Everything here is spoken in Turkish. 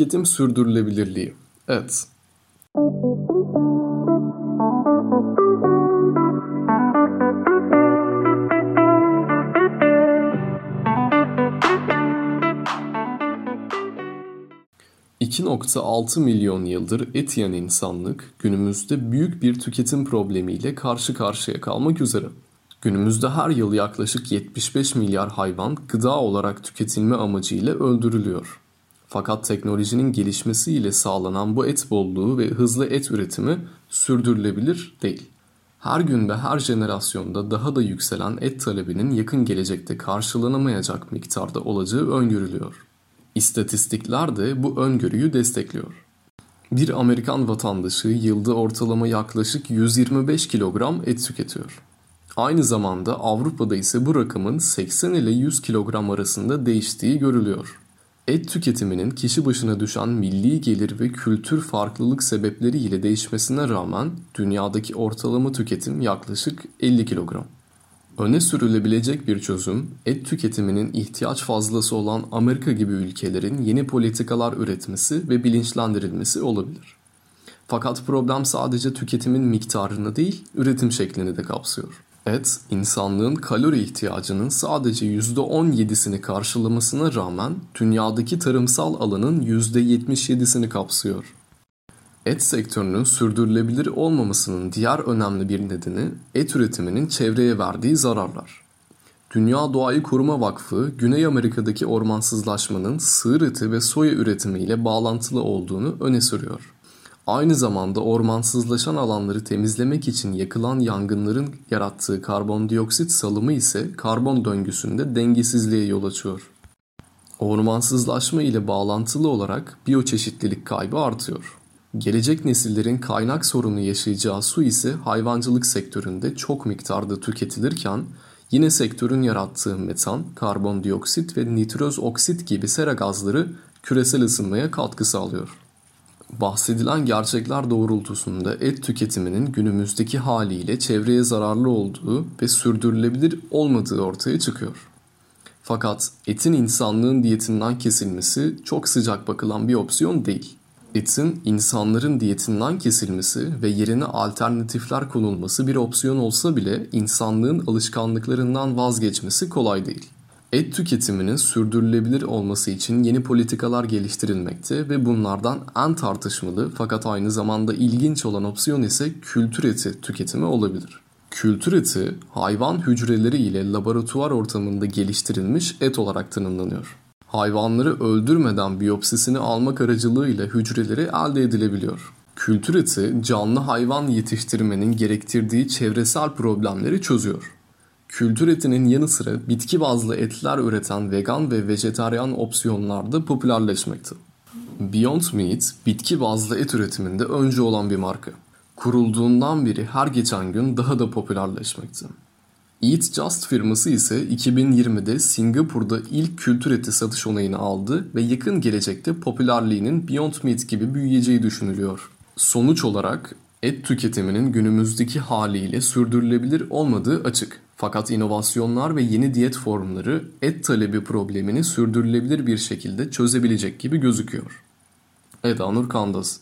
tüketim sürdürülebilirliği. Evet. ...2.6 milyon yıldır et yiyen insanlık... ...günümüzde büyük bir tüketim problemiyle karşı karşıya kalmak üzere. Günümüzde her yıl yaklaşık 75 milyar hayvan gıda olarak tüketilme amacıyla öldürülüyor. Fakat teknolojinin gelişmesiyle sağlanan bu et bolluğu ve hızlı et üretimi sürdürülebilir değil. Her gün ve her jenerasyonda daha da yükselen et talebinin yakın gelecekte karşılanamayacak miktarda olacağı öngörülüyor. İstatistikler de bu öngörüyü destekliyor. Bir Amerikan vatandaşı yılda ortalama yaklaşık 125 kilogram et tüketiyor. Aynı zamanda Avrupa'da ise bu rakamın 80 ile 100 kilogram arasında değiştiği görülüyor. Et tüketiminin kişi başına düşen milli gelir ve kültür farklılık sebepleriyle değişmesine rağmen dünyadaki ortalama tüketim yaklaşık 50 kilogram. Öne sürülebilecek bir çözüm, et tüketiminin ihtiyaç fazlası olan Amerika gibi ülkelerin yeni politikalar üretmesi ve bilinçlendirilmesi olabilir. Fakat problem sadece tüketimin miktarını değil, üretim şeklini de kapsıyor. Et, insanlığın kalori ihtiyacının sadece %17'sini karşılamasına rağmen dünyadaki tarımsal alanın %77'sini kapsıyor. Et sektörünün sürdürülebilir olmamasının diğer önemli bir nedeni et üretiminin çevreye verdiği zararlar. Dünya Doğayı Koruma Vakfı, Güney Amerika'daki ormansızlaşmanın sığır eti ve soya üretimiyle bağlantılı olduğunu öne sürüyor. Aynı zamanda ormansızlaşan alanları temizlemek için yakılan yangınların yarattığı karbondioksit salımı ise karbon döngüsünde dengesizliğe yol açıyor. Ormansızlaşma ile bağlantılı olarak biyoçeşitlilik kaybı artıyor. Gelecek nesillerin kaynak sorunu yaşayacağı su ise hayvancılık sektöründe çok miktarda tüketilirken yine sektörün yarattığı metan, karbondioksit ve nitroz oksit gibi sera gazları küresel ısınmaya katkı sağlıyor. Bahsedilen gerçekler doğrultusunda et tüketiminin günümüzdeki haliyle çevreye zararlı olduğu ve sürdürülebilir olmadığı ortaya çıkıyor. Fakat etin insanlığın diyetinden kesilmesi çok sıcak bakılan bir opsiyon değil. Etin insanların diyetinden kesilmesi ve yerine alternatifler konulması bir opsiyon olsa bile insanlığın alışkanlıklarından vazgeçmesi kolay değil. Et tüketiminin sürdürülebilir olması için yeni politikalar geliştirilmekte ve bunlardan en tartışmalı fakat aynı zamanda ilginç olan opsiyon ise kültür eti tüketimi olabilir. Kültür eti hayvan hücreleri ile laboratuvar ortamında geliştirilmiş et olarak tanımlanıyor. Hayvanları öldürmeden biyopsisini almak aracılığıyla hücreleri elde edilebiliyor. Kültür eti canlı hayvan yetiştirmenin gerektirdiği çevresel problemleri çözüyor. Kültür etinin yanı sıra bitki bazlı etler üreten vegan ve vejetaryen opsiyonlar da popülerleşmekte. Beyond Meat, bitki bazlı et üretiminde önce olan bir marka. Kurulduğundan beri her geçen gün daha da popülerleşmekte. Eat Just firması ise 2020'de Singapur'da ilk kültür eti satış onayını aldı ve yakın gelecekte popülerliğinin Beyond Meat gibi büyüyeceği düşünülüyor. Sonuç olarak et tüketiminin günümüzdeki haliyle sürdürülebilir olmadığı açık. Fakat inovasyonlar ve yeni diyet formları et talebi problemini sürdürülebilir bir şekilde çözebilecek gibi gözüküyor. Eda Nur Kandas